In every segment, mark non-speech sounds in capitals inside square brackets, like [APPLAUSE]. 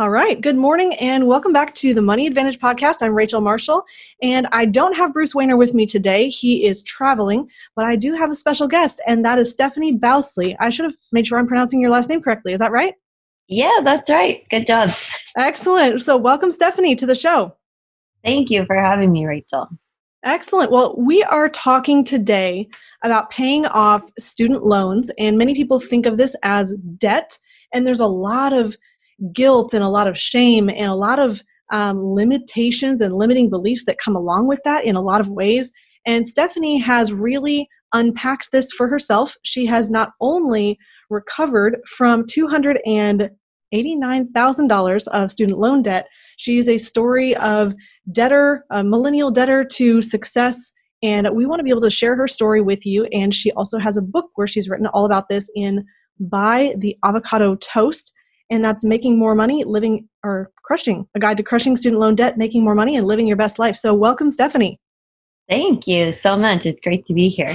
All right. Good morning and welcome back to the Money Advantage podcast. I'm Rachel Marshall and I don't have Bruce Wehner with me today. He is traveling, but I do have a special guest and that is Stephanie Bousley. I should have made sure I'm pronouncing your last name correctly. Is that right? Yeah, that's right. Good job. Excellent. So, welcome, Stephanie, to the show. Thank you for having me, Rachel. Excellent. Well, we are talking today about paying off student loans, and many people think of this as debt. And there's a lot of guilt and a lot of shame and a lot of um, limitations and limiting beliefs that come along with that in a lot of ways. And Stephanie has really unpacked this for herself. She has not only recovered from $289,000 of student loan debt, she is a story of debtor, a millennial debtor to success. And we want to be able to share her story with you. And she also has a book where she's written all about this in Buy the Avocado Toast and that's making more money, living or crushing a guide to crushing student loan debt, making more money, and living your best life. So, welcome, Stephanie. Thank you so much. It's great to be here.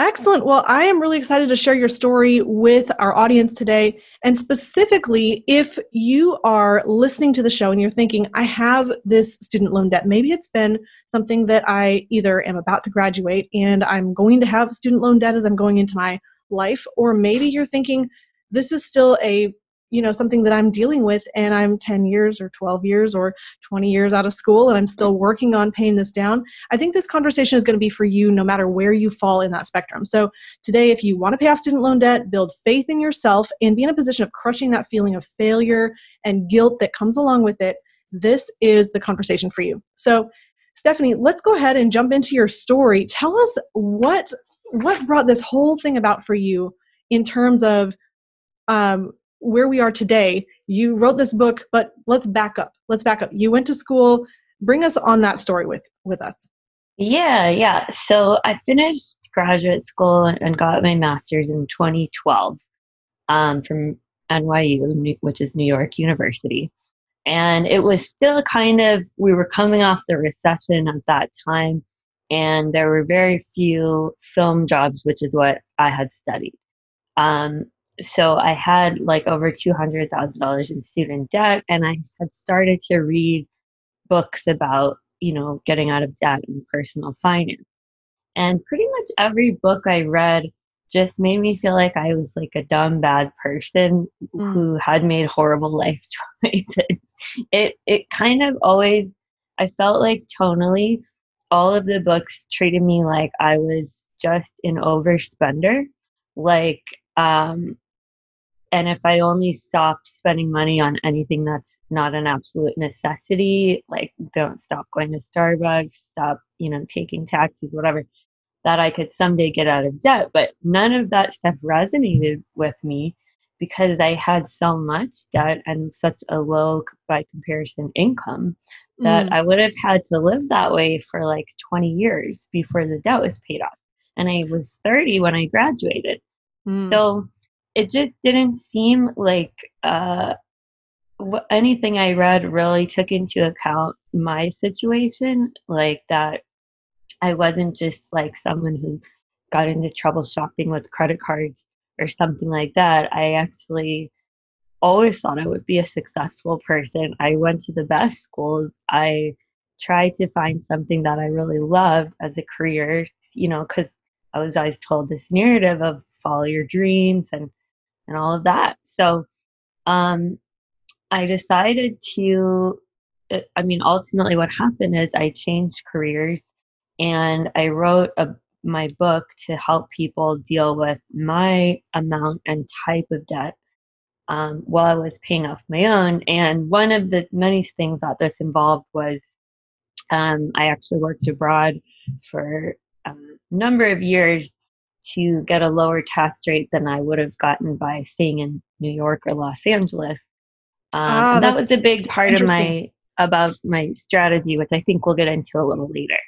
Excellent. Well, I am really excited to share your story with our audience today. And specifically, if you are listening to the show and you're thinking, I have this student loan debt, maybe it's been something that I either am about to graduate and I'm going to have student loan debt as I'm going into my life, or maybe you're thinking, this is still a you know something that i'm dealing with and i'm 10 years or 12 years or 20 years out of school and i'm still working on paying this down i think this conversation is going to be for you no matter where you fall in that spectrum. So today if you want to pay off student loan debt build faith in yourself and be in a position of crushing that feeling of failure and guilt that comes along with it this is the conversation for you. So stephanie let's go ahead and jump into your story. Tell us what what brought this whole thing about for you in terms of um, where we are today you wrote this book but let's back up. Let's back up. You went to school. Bring us on that story with with us. Yeah yeah. So i finished graduate school and got my master's in 2012 um, from nyu which is new york university. And it was still kind of we were coming off the recession at that time and there were very few film jobs which is what i had studied. Um, so I had like over $200,000 in student debt and I had started to read books about, you know, getting out of debt and personal finance. And pretty much every book I read just made me feel like I was like a dumb bad person mm. who had made horrible life [LAUGHS] choices. it it kind of always I felt like tonally all of the books treated me like I was just an overspender. Like um and if I only stopped spending money on anything that's not an absolute necessity, like don't stop going to Starbucks, stop, you know, taking taxis, whatever, that I could someday get out of debt. But none of that stuff resonated with me because I had so much debt and such a low by comparison income that mm. I would have had to live that way for like 20 years before the debt was paid off. And I was 30 when I graduated. Mm. So it just didn't seem like uh, anything I read really took into account my situation, like that I wasn't just like someone who got into trouble shopping with credit cards or something like that. I actually always thought I would be a successful person. I went to the best schools. I tried to find something that I really loved as a career, you know, because I was always told this narrative of follow your dreams and and all of that. So um, I decided to, I mean, ultimately what happened is I changed careers and I wrote a, my book to help people deal with my amount and type of debt um, while I was paying off my own. And one of the many things that this involved was um, I actually worked abroad for a number of years to get a lower tax rate than I would have gotten by staying in New York or Los Angeles. Um, ah, that was a big part of my about my strategy, which I think we'll get into a little later.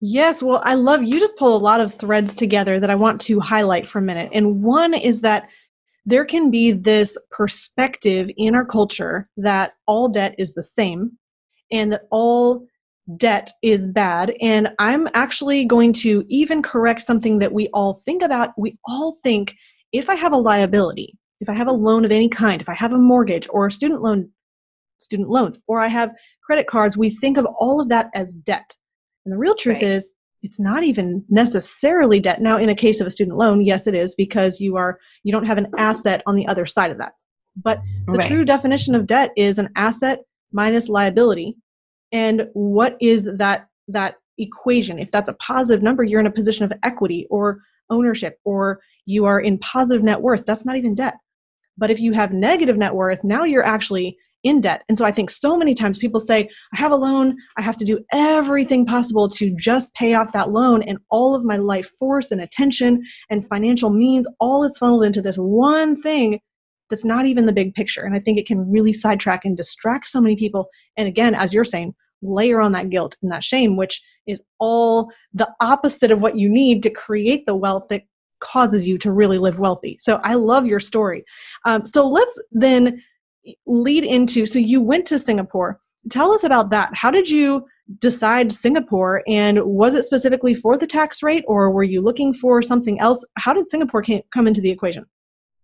Yes, well, I love you just pull a lot of threads together that I want to highlight for a minute. And one is that there can be this perspective in our culture that all debt is the same and that all debt is bad. And I'm actually going to even correct something that we all think about. We all think if I have a liability, if I have a loan of any kind, if I have a mortgage or a student loan, student loans, or I have credit cards, we think of all of that as debt. And the real truth right. is it's not even necessarily debt. Now, in a case of a student loan, yes, it is because you are you don't have an asset on the other side of that. But the right. true definition of debt is an asset minus liability. And what is that that equation? If that's a positive number, you're in a position of equity or ownership, or you are in positive net worth. That's not even debt. But if you have negative net worth, now you're actually in debt. And so I think so many times people say, I have a loan, I have to do everything possible to just pay off that loan, and all of my life force and attention and financial means, all is funneled into this one thing that's not even the big picture. And I think it can really sidetrack and distract so many people. And again, as you're saying, layer on that guilt and that shame, which is all the opposite of what you need to create the wealth that causes you to really live wealthy. So I love your story. Um, so let's then lead into so you went to Singapore. Tell us about that. How did you decide Singapore and was it specifically for the tax rate or were you looking for something else? How did Singapore come into the equation?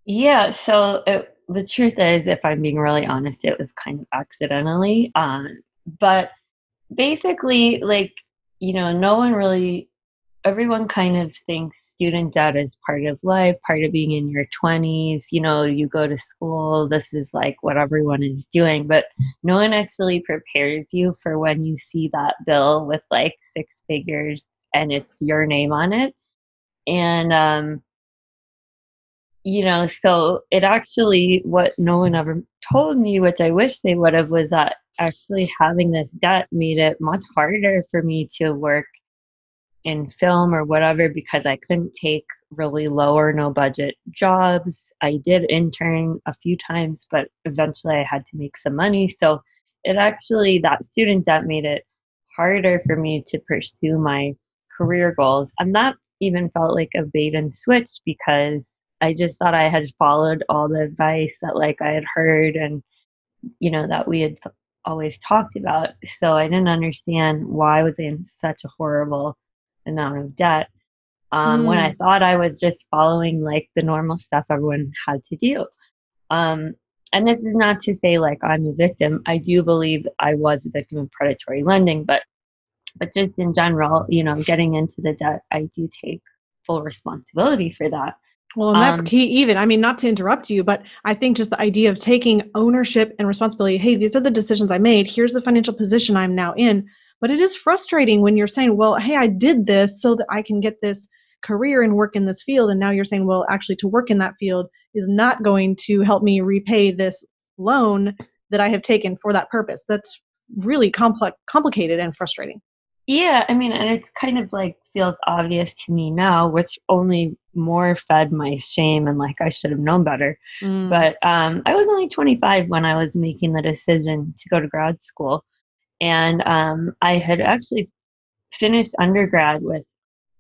Yeah, so it, the truth is, if I'm being really honest, it was kind of accidentally. Um, but basically, like, you know, no one really, everyone kind of thinks student debt is part of life, part of being in your 20s. You know, you go to school, this is like what everyone is doing, but no one actually prepares you for when you see that bill with like six figures and it's your name on it. And, um, you know, so it actually, what no one ever told me, which I wish they would have, was that actually having this debt made it much harder for me to work in film or whatever because I couldn't take really low or no budget jobs. I did intern a few times, but eventually I had to make some money. So it actually, that student debt made it harder for me to pursue my career goals. And that even felt like a bait and switch because I just thought I had followed all the advice that like I had heard and, you know, that we had always talked about. So I didn't understand why I was in such a horrible amount of debt um, mm. when I hmm. thought I was just following like the normal stuff everyone had to do. Um, and this is not to say like I'm a victim. I do believe I was a victim of predatory lending, but but just in general, you know, getting into the debt, I do take full responsibility for that. Well, and that's um, key, even. I mean, not to interrupt you, but I think just the idea of taking ownership and responsibility hey, these are the decisions I made. Here's the financial position I'm now in. But it is frustrating when you're saying, well, hey, I did this so that I can get this career and work in this field. And now you're saying, well, actually, to work in that field is not going to help me repay this loan that I have taken for that purpose. That's really complex, complicated and frustrating. Yeah, I mean, and it's kind of like feels obvious to me now, which only more fed my shame and like I should have known better. Mm. But um, I was only 25 when I was making the decision to go to grad school. And um, I had actually finished undergrad with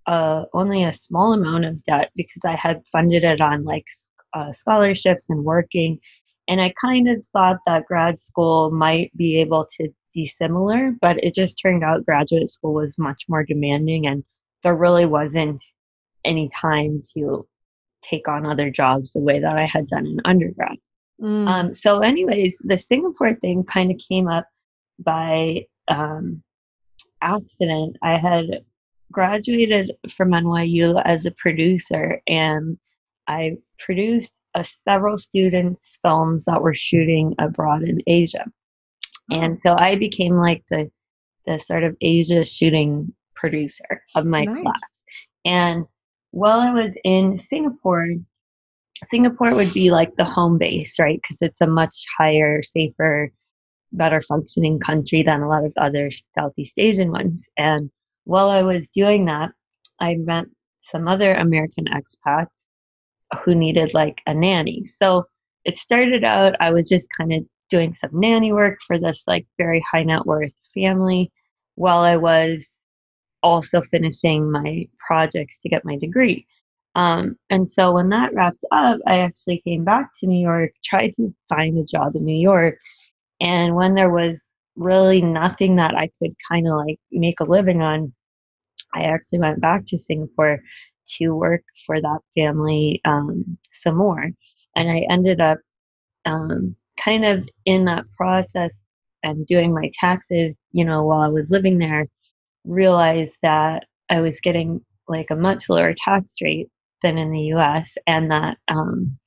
uh, only a small amount of debt because I had funded it on like uh, scholarships and working. And I kind of thought that grad school might be able to be similar, but it just turned out graduate school was much more demanding and there really wasn't any time to take on other jobs the way that I had done in undergrad. Mm. Um, so, anyways, the Singapore thing kind of came up by um, accident. I had graduated from NYU as a producer, and I produced a, several students' films that were shooting abroad in Asia. And so I became like the the sort of Asia shooting producer of my nice. class. And while I was in Singapore, Singapore would be like the home base, right? Because it's a much higher, safer better functioning country than a lot of other Southeast Asian ones. And while I was doing that, I met some other American expats who needed like a nanny. So it started out, I was just kind of doing some nanny work for this like very high net worth family while I was also finishing my projects to get my degree. Um, and so when that wrapped up, I actually came back to New York, tried to find a job in New York. And when there was really nothing that I could kind of like make a living on, I actually went back to Singapore to work for that family um, some more. And I ended up um, kind of in that process and doing my taxes, you know, while I was living there, realized that I was getting like a much lower tax rate than in the US and that um,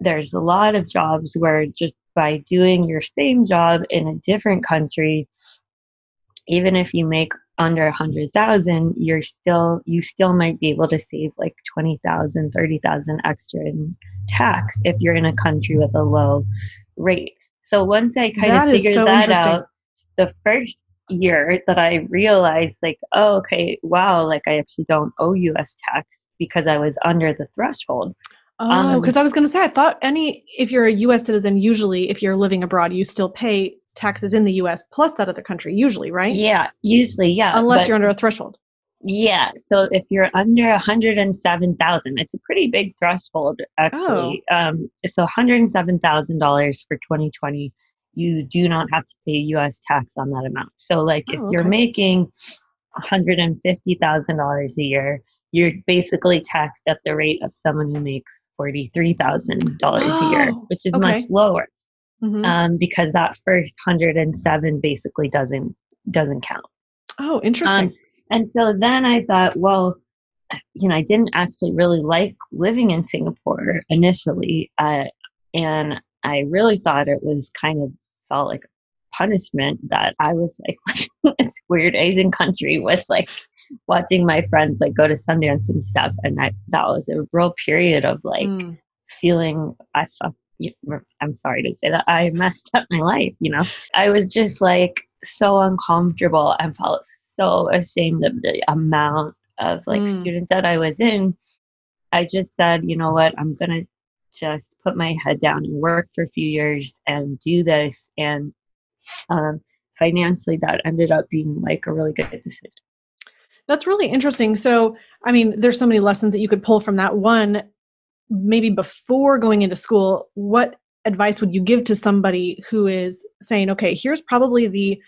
there's a lot of jobs where just by doing your same job in a different country, even if you make under a hundred thousand, you're still you still might be able to save like twenty thousand, thirty thousand extra in tax if you're in a country with a low rate. So once I kind that of figured so that out, the first year that I realized like, oh okay, wow, like I actually don't owe US tax because I was under the threshold. Oh, because um, I was going to say, I thought any, if you're a US citizen, usually if you're living abroad, you still pay taxes in the US plus that other country, usually, right? Yeah, usually, yeah. Unless you're under a threshold. Yeah, so if you're under 107,000, it's a pretty big threshold, actually. Oh. Um, so $107,000 for 2020, you do not have to pay US tax on that amount. So, like, oh, if you're making $150,000 a year, you're basically taxed at the rate of someone who makes $43,000 oh, a year, which is okay. much lower. Mm-hmm. Um, because that first 107 basically doesn't doesn't count. Oh, interesting. Um, and so then I thought, well, you know, I didn't actually really like living in Singapore initially, uh, and I really thought it was kind of felt like punishment that I was like [LAUGHS] this weird Asian country with like watching my friends like go to Sundance and stuff, and I, that was a real period of like mm. feeling I fucked. I'm sorry to say that I messed up my life. You know, I was just like so uncomfortable and felt so ashamed of the amount of like mm. students that I was in. I just said, you know what, I'm gonna just put my head down and work for a few years and do this and um, financially that ended up being like a really good decision that's really interesting. So, I mean, there's so many lessons that you could pull from that. One, maybe before going into school, what advice would you give to somebody who is saying, okay, here's probably the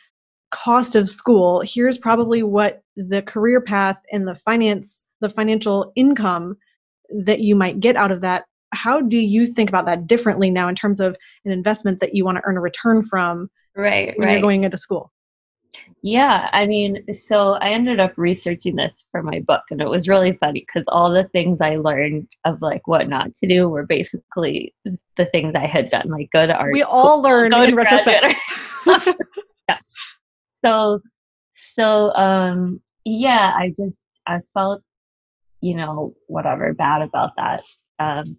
cost of school, here's probably what the career path and the finance, the financial income that you might get out of that. How do you think about that differently now in terms of an investment that you want to earn a return from right, when right. you're going into school? Yeah, I mean, so I ended up researching this for my book, and it was really funny because all the things I learned of like what not to do were basically the things I had done, like go to art. We all learn in retrospect. [LAUGHS] yeah. So, so um, yeah, I just I felt, you know, whatever bad about that. Um,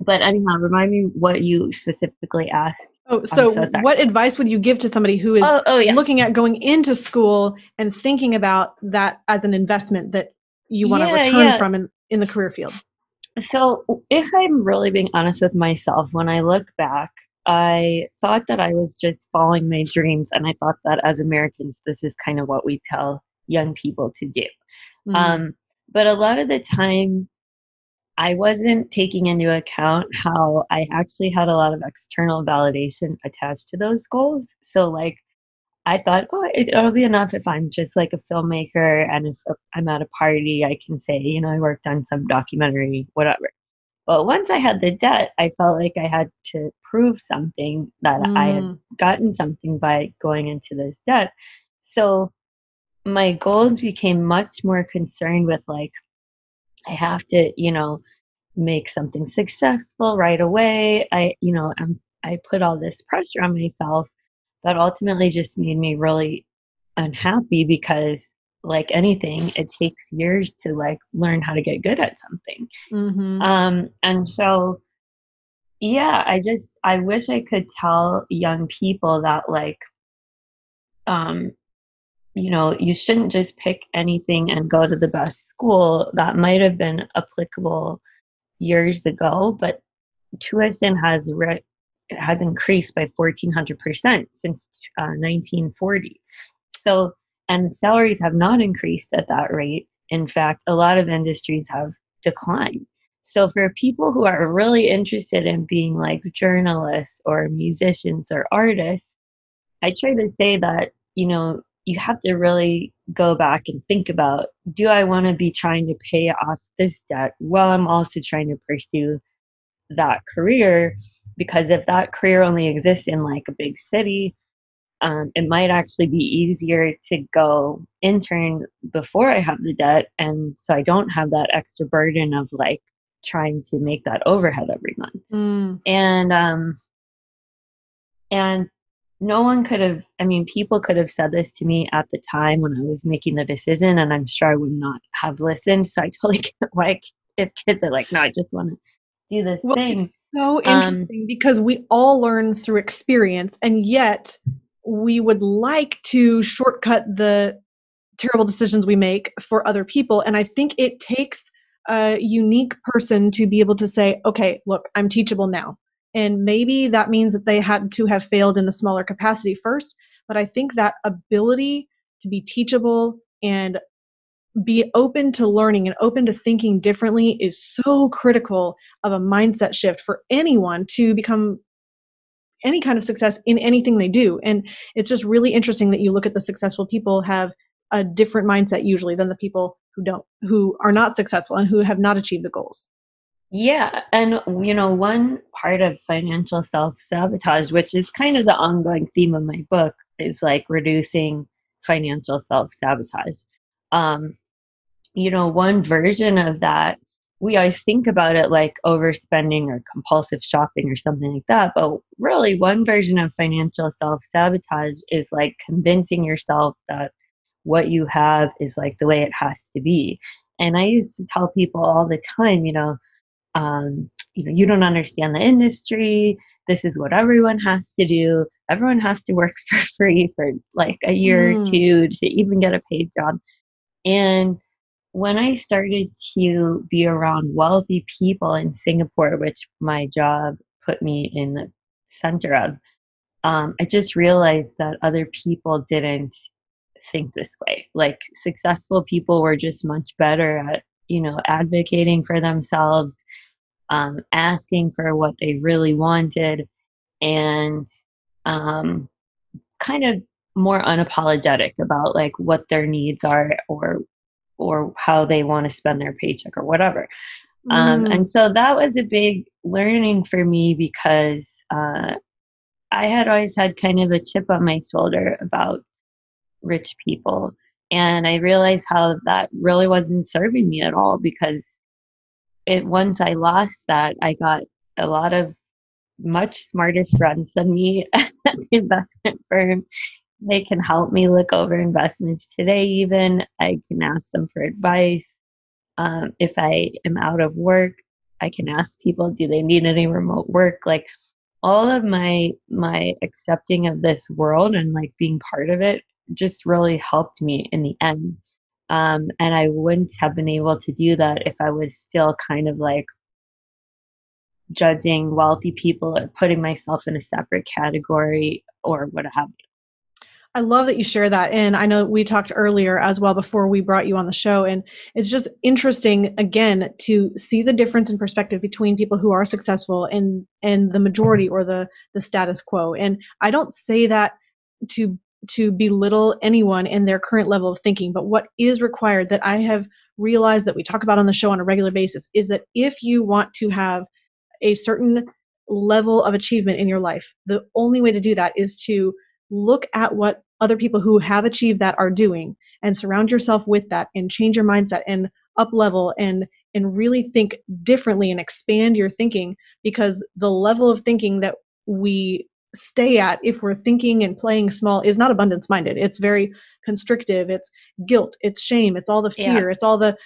but anyhow, remind me what you specifically asked Oh, so, so what advice would you give to somebody who is oh, oh, yes. looking at going into school and thinking about that as an investment that you want yeah, to return yeah. from in, in the career field? So, if I'm really being honest with myself, when I look back, I thought that I was just following my dreams, and I thought that as Americans, this is kind of what we tell young people to do. Mm-hmm. Um, but a lot of the time, I wasn't taking into account how I actually had a lot of external validation attached to those goals. So, like, I thought, oh, it'll be enough if I'm just like a filmmaker and if I'm at a party, I can say, you know, I worked on some documentary, whatever. But once I had the debt, I felt like I had to prove something that mm. I had mm. gotten something by going into this debt. So my goals became much more concerned with like, I have to, you know, make something successful right away. I, you know, I'm, I put all this pressure on myself that ultimately just made me really unhappy because like anything, it takes years to like learn how to get good at something. Mm-hmm. Um, and so, yeah, I just, I wish I could tell young people that like, um, you know, you shouldn't just pick anything and go to the best school. That might have been applicable years ago, but tuition has re- has increased by 1400% since uh, 1940. So and salaries have not increased at that rate. In fact, a lot of industries have declined. So for people who are really interested in being like journalists or musicians or artists, I try to say that, you know, you have to really go back and think about do I want to be trying to pay off this debt while I'm also trying to pursue that career? Because if that career only exists in like a big city, um, it might actually be easier to go intern before I have the debt. And so I don't have that extra burden of like trying to make that overhead every month. Mm. And, um, and no one could have, I mean, people could have said this to me at the time when I was making the decision, and I'm sure I would not have listened. So I totally [LAUGHS] get why if kids are like, no, I just want to do this well, thing. so um, interesting um, because we all learn through experience, and yet we would like to shortcut the terrible decisions we make for other people. And I think it takes a unique person to be able to say, okay, look, I'm teachable now. And maybe that means that they had to have failed in a smaller capacity first. But I think that ability to be teachable and be open to learning and open to thinking differently is so critical of a mindset shift for anyone to become any kind of success in anything they do. And it's just really interesting that you look at the successful people have a different mindset usually than the people who don't who are not successful and who have not achieved the goals. Yeah, and you know, one part of financial self-sabotage, which is kind of the ongoing theme of my book, is like reducing financial self-sabotage. Um, you know, one version of that, we always think about it like overspending or compulsive shopping or something like that, but really one version of financial self-sabotage is like convincing yourself that what you have is like the way it has to be. And I used to tell people all the time, you know, um, you know, you don't understand the industry. This is what everyone has to do. Everyone has to work [LAUGHS] for free for like a year mm. or two to even get a paid job. And when I started to be around wealthy people in Singapore, which my job put me in the center of, um, I just realized that other people didn't think this way. Like successful people were just much better at, you know, advocating for themselves, um, asking for what they really wanted, and um, kind of more unapologetic about like what their needs are or or how they want to spend their paycheck or whatever. Um, mm. Um, and so that was a big learning for me because uh, I had always had kind of a chip on my shoulder about rich people. And I realized how that really wasn't serving me at all because it once I lost that, I got a lot of much smarter friends than me [LAUGHS] at the investment firm. They can help me look over investments today, even. I can ask them for advice. Um, if I am out of work, I can ask people, do they need any remote work? Like all of my my accepting of this world and like being part of it just really helped me in the end. Um, and I wouldn't have been able to do that if I was still kind of like judging wealthy people or putting myself in a separate category or what have you. I love that you share that. And I know we talked earlier as well before we brought you on the show. And it's just interesting again to see the difference in perspective between people who are successful and and the majority or the the status quo. And I don't say that to to belittle anyone in their current level of thinking. But what is required that I have realized that we talk about on the show on a regular basis is that if you want to have a certain level of achievement in your life, the only way to do that is to look at what other people who have achieved that are doing and surround yourself with that and change your mindset and up level and and really think differently and expand your thinking because the level of thinking that we stay at if we're thinking and playing small is not abundance minded it's very constrictive. It's guilt. It's shame. It's all the fear. Yeah. it's all the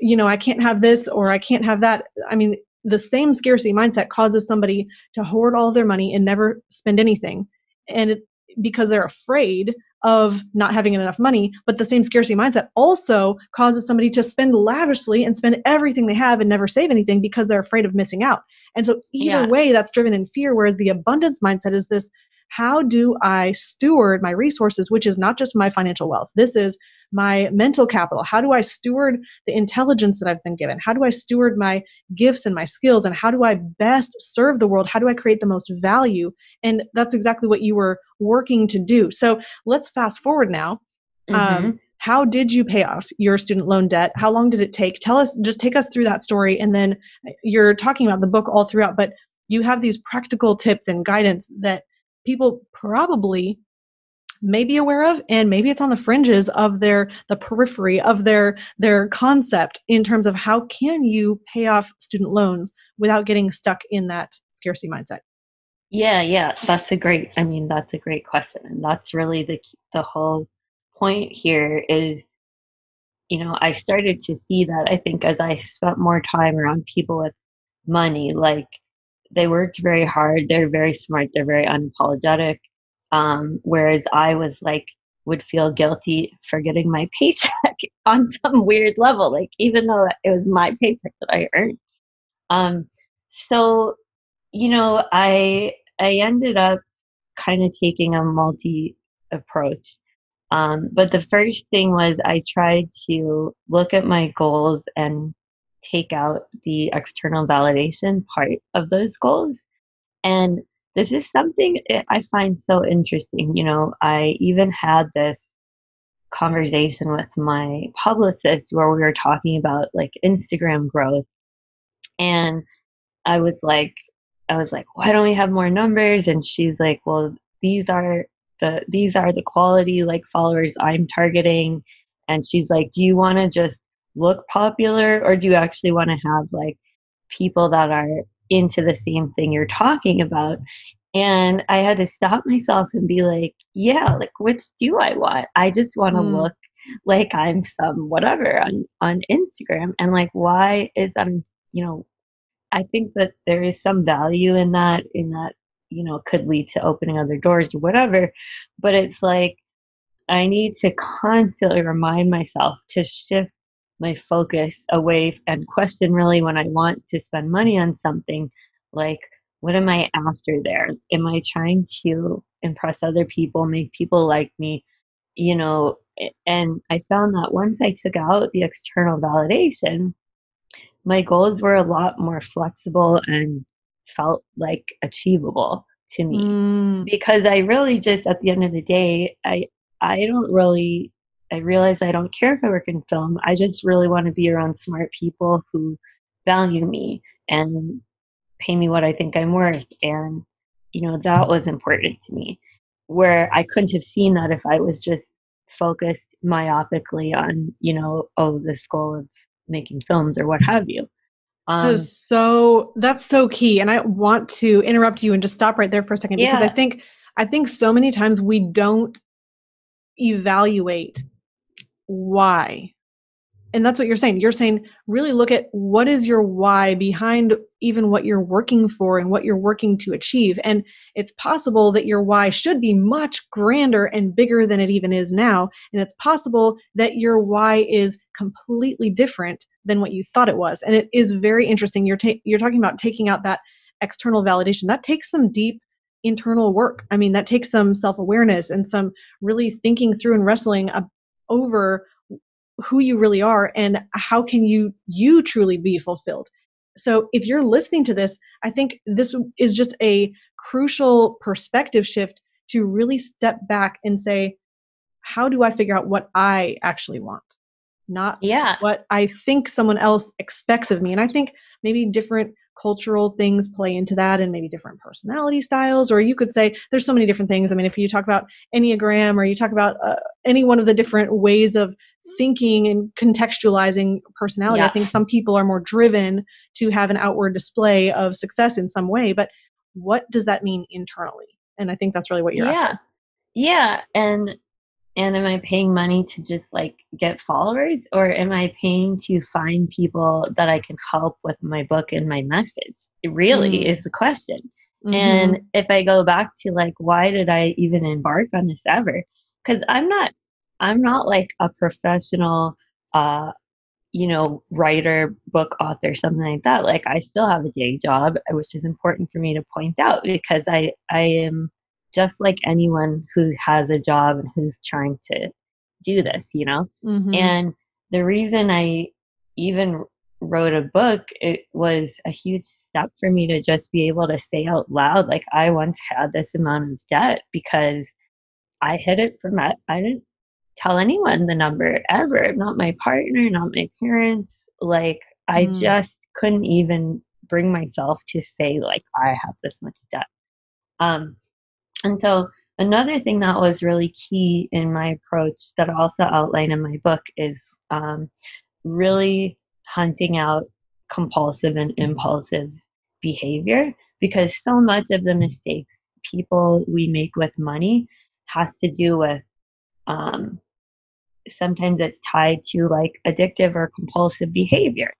you know i can't have this or i can't have that. I mean the same scarcity mindset causes somebody to hoard all their money and never spend anything. And it, because they're afraid of not having enough money, but the same scarcity mindset also causes somebody to spend lavishly and spend everything they have and never save anything because they're afraid of missing out. And so either yeah. way, that's driven in fear, where the abundance mindset is this how do I steward my resources, which is not just my financial wealth? This is my mental capital? How do I steward the intelligence that I've been given? How do I steward my gifts and my skills? And how do I best serve the world? How do I create the most value? And that's exactly what you were working to do. So let's fast forward now. Um, mm-hmm. Um, how did you pay off your student loan debt? How long did it take? Tell us, just take us through that story. And then you're talking about the book all throughout, but you have these practical tips and guidance that people probably may be aware of and maybe it's on the fringes of their the periphery of their their concept in terms of how can you pay off student loans without getting stuck in that scarcity mindset? Yeah yeah that's a great i mean that's a great question and that's really the the whole point here is you know i started to see that i think as i spent more time around people with money like they worked very hard they're very smart they're very unapologetic um, whereas I was like, would feel guilty for getting my [LAUGHS] paycheck on some weird level, like even though it was my paycheck that I earned. Um, so, you know, I I ended up kind of taking a multi approach. Um, but the first thing was I tried to look at my goals and take out the external validation part of those goals and this is something I find so interesting. You know, I even had this conversation with my publicist where we were talking about like Instagram growth. And I was like, I was like, why don't we have more numbers? And she's like, well, these are the these are the quality like followers I'm targeting. And she's like, do you want to just look popular or do you actually want to have like people that are into the same thing you're talking about. And I had to stop myself and be like, yeah, like which do I want? I just want to mm. look like I'm some whatever on on Instagram and like why is I'm, you know, I think that there is some value in that in that, you know, could lead to opening other doors or whatever, but it's like I need to constantly remind myself to shift my focus away and question really when I want to spend money on something like what am I after there? Am I trying to impress other people, make people like me? You know, and I found that once I took out the external validation, my goals were a lot more flexible and felt like achievable to me mm. because I really just at the end of the day I I don't really I realize I don't care if I work in film. I just really want to be around smart people who value me and pay me what I think I'm worth. And, you know, that was important to me. Where I couldn't have seen that if I was just focused myopically on, you know, oh, this goal of making films or what have you. Um, so that's so key. And I want to interrupt you and just stop right there for a second because I think I think so many times we don't evaluate why. And that's what you're saying. You're saying really look at what is your why behind even what you're working for and what you're working to achieve. And it's possible that your why should be much grander and bigger than it even is now. And it's possible that your why is completely different than what you thought it was. And it is very interesting. You're ta- you're talking about taking out that external validation. That takes some deep internal work. I mean that takes some self-awareness and some really thinking through and wrestling over who you really are and how can you you truly be fulfilled. So if you're listening to this i think this is just a crucial perspective shift to really step back and say how do i figure out what i actually want? Not yeah. what i think someone else expects of me. And i think maybe different cultural things play into that and maybe different personality styles or you could say there's so many different things i mean if you talk about enneagram or you talk about uh, any one of the different ways of thinking and contextualizing personality yeah. i think some people are more driven to have an outward display of success in some way but what does that mean internally and i think that's really what you're asking. yeah after. yeah and and am i paying money to just like get followers or am i paying to find people that i can help with my book and my message it really mm. is the question mm-hmm. and if i go back to like why did i even embark on this ever because i'm not i'm not like a professional uh you know writer book author something like that like i still have a day job which is important for me to point out because i i am just like anyone who has a job and who's trying to do this, you know? Mm-hmm. And the reason I even wrote a book, it was a huge step for me to just be able to say out loud, like, I once had this amount of debt because I hid it from. I didn't tell anyone the number ever, not my partner, not my parents. Like, I mm. just couldn't even bring myself to say, like, I have this much debt. Um, and so, another thing that was really key in my approach that I also outline in my book is um, really hunting out compulsive and impulsive behavior because so much of the mistakes people we make with money has to do with um, sometimes it's tied to like addictive or compulsive behavior.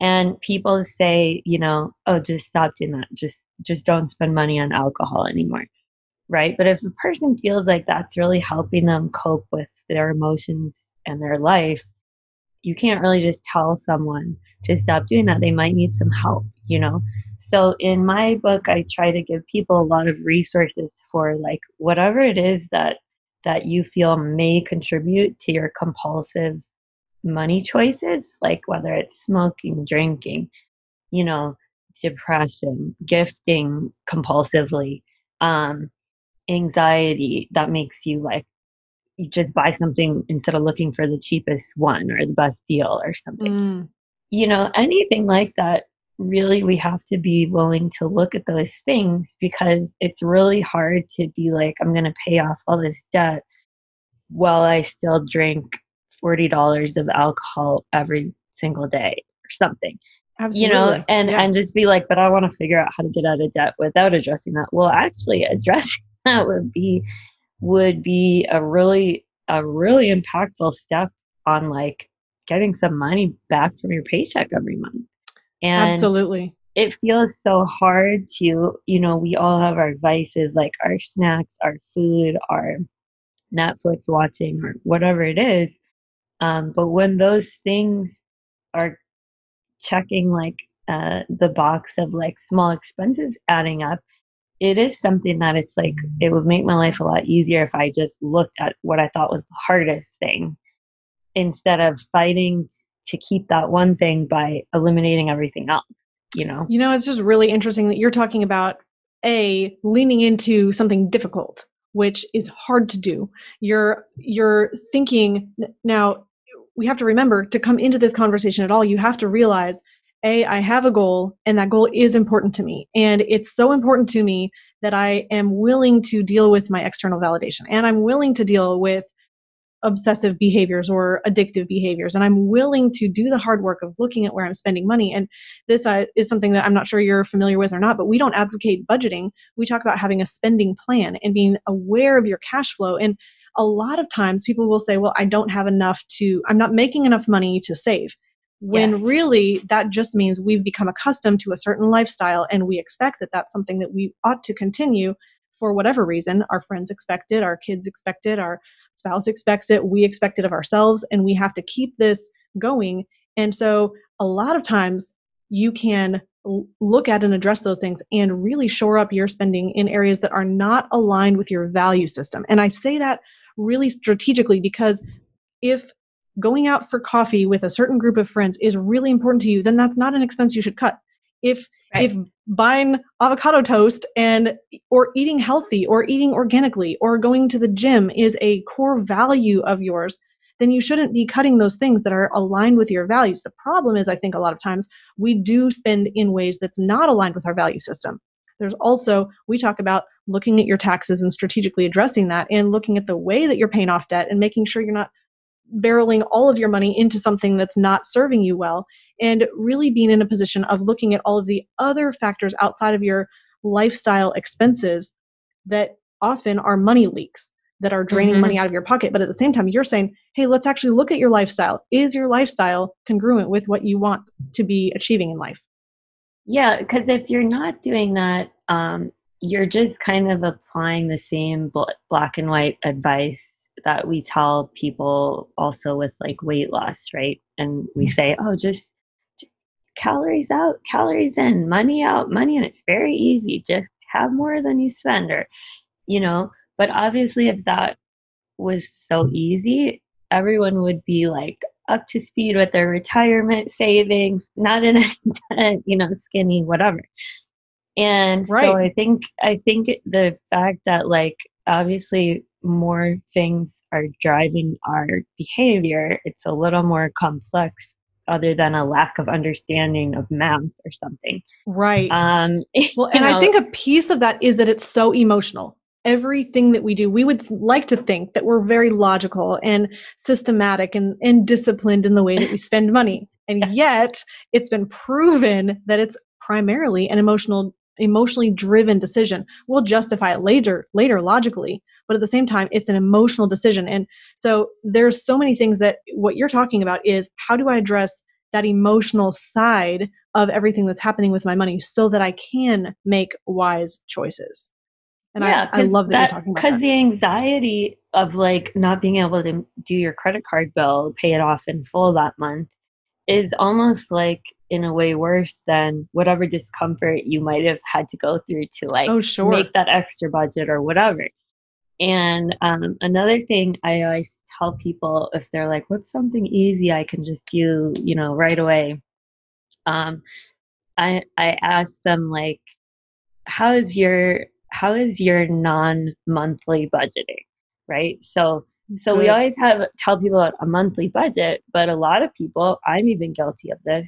And people say you know oh just stop doing that. Just just don't spend money on alcohol anymore right but if a person feels like that's really helping them cope with their emotions and their life you can't really just tell someone to stop doing that. They might need some help, you know? So in my book, I try to give people a lot of resources for like whatever it is that that you feel may contribute to your compulsive money choices, like whether it's smoking, drinking, you know, depression, gifting compulsively, um, anxiety that makes you like you just buy something instead of looking for the cheapest one or the best deal or something. Mm. You know, anything like that, really, we have to be willing to look at those things because it's really hard to be like, I'm going to pay off all this debt while I still drink $40 of alcohol every single day or something. Absolutely. You know, and, yeah. and just be like, but I want to figure out how to get out of debt without addressing that. Well, actually, addressing [LAUGHS] that would be would be a really a really impactful step on like getting some money back from your paycheck every month. And Absolutely. It feels so hard to, you know, we all have our vices like our snacks, our food, our Netflix watching, or whatever it is. Um, but when those things are checking like uh, the box of like small expenses adding up, it is something that it's like it would make my life a lot easier if I just looked at what I thought was the hardest thing instead of fighting to keep that one thing by eliminating everything else, you know? You know, it's just really interesting that you're talking about a leaning into something difficult, which is hard to do. You're you're thinking now we have to remember to come into this conversation at all, you have to realize a i have a goal and that goal is important to me. And it's so important to me that i am willing to deal with my external validation. And i'm willing to deal with obsessive behaviors or addictive behaviors. And i'm willing to do the hard work of looking at where i'm spending money. And this uh, is something that i'm not sure you're familiar with or not but we don't advocate budgeting. We talk about having a spending plan and being aware of your cash flow. And a lot of times people will say well i don't have enough to i'm not making enough money to save when yes. really that just means we've become accustomed to a certain lifestyle and we expect that that's something that we ought to continue for whatever reason. Our friends expect it our kids expect it our spouse expects it we expect it of ourselves and we have to keep this going. And so a lot of times you can look at and address those things and really shore up your spending in areas that are not aligned with your value system. And i say that really strategically because if going out for coffee with a certain group of friends is really important to you, then that's not an expense you should cut. If right. if buying avocado toast and or eating healthy or eating organically or going to the gym is a core value of yours, then you shouldn't be cutting those things that are aligned with your values. The problem is I think a lot of times we do spend in ways that's not aligned with our value system. There's also, we talk about looking at your taxes and strategically addressing that and looking at the way that you're paying off debt and making sure you're not barreling all of your money into something that's not serving you well and really being in a position of looking at all of the other factors outside of your lifestyle expenses that often are money leaks that are draining mm-hmm. money out of your pocket. But at the same time you're saying hey let's actually look at your lifestyle. Is your lifestyle congruent with what you want to be achieving in life? Yeah because if you're not doing that um, you're just kind of applying the same black and white advice that we tell people also with like weight loss, right? And we mm-hmm. say, oh, just, just calories out, calories in, money out, money in. It's very easy. Just have more than you spend. Or, you know, but obviously if that was so easy, everyone would be like up to speed with their retirement savings, not in a [LAUGHS] you know, skinny, whatever. And right. so I think I think the fact that like obviously more things are driving our behavior, it's a little more complex other than a lack of understanding of math or something. Right. Um, [LAUGHS] well, and know, I think a piece of that is that it's so emotional. Everything that we do, we would like to think that we're very logical and systematic and, and disciplined in the way that we spend money. And [LAUGHS] yet, it's been proven that it's primarily an emotional emotionally driven decision we'll justify it later later logically but at the same time it's an emotional decision and so there's so many things that what you're talking about is how do i address that emotional side of everything that's happening with my money so that i can make wise choices and yeah, I, I love that, that you're talking about because the anxiety of like not being able to do your credit card bill pay it off in full that month is almost like in a way worse than whatever discomfort you might have had to go through to like oh, sure. make that extra budget or whatever. And um, another thing I always tell people if they're like, what's something easy I can just do, you know, right away? Um, I I ask them like, how is your how is your non monthly budgeting, right? So so we always have tell people a monthly budget, but a lot of people, I'm even guilty of this,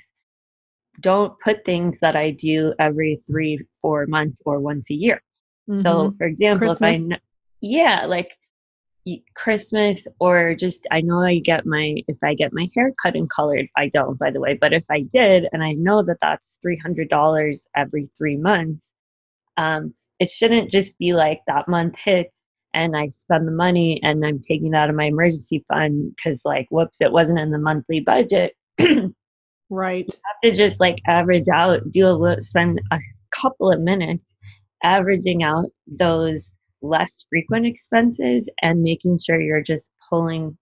don't put things that I do every three, four months or once a year. Mm-hmm. So, for example, Christmas. if I, yeah, like Christmas or just, I know I get my, if I get my hair cut and colored, I don't, by the way, but if I did, and I know that that's $300 every three months, um, it shouldn't just be like that month hits and I spend the money and I'm taking it out of my emergency fund because, like, whoops, it wasn't in the monthly budget. [CLEARS THROAT] Right. You have to just like average out, do a little, spend a couple of minutes averaging out those less frequent expenses and making sure you're just pulling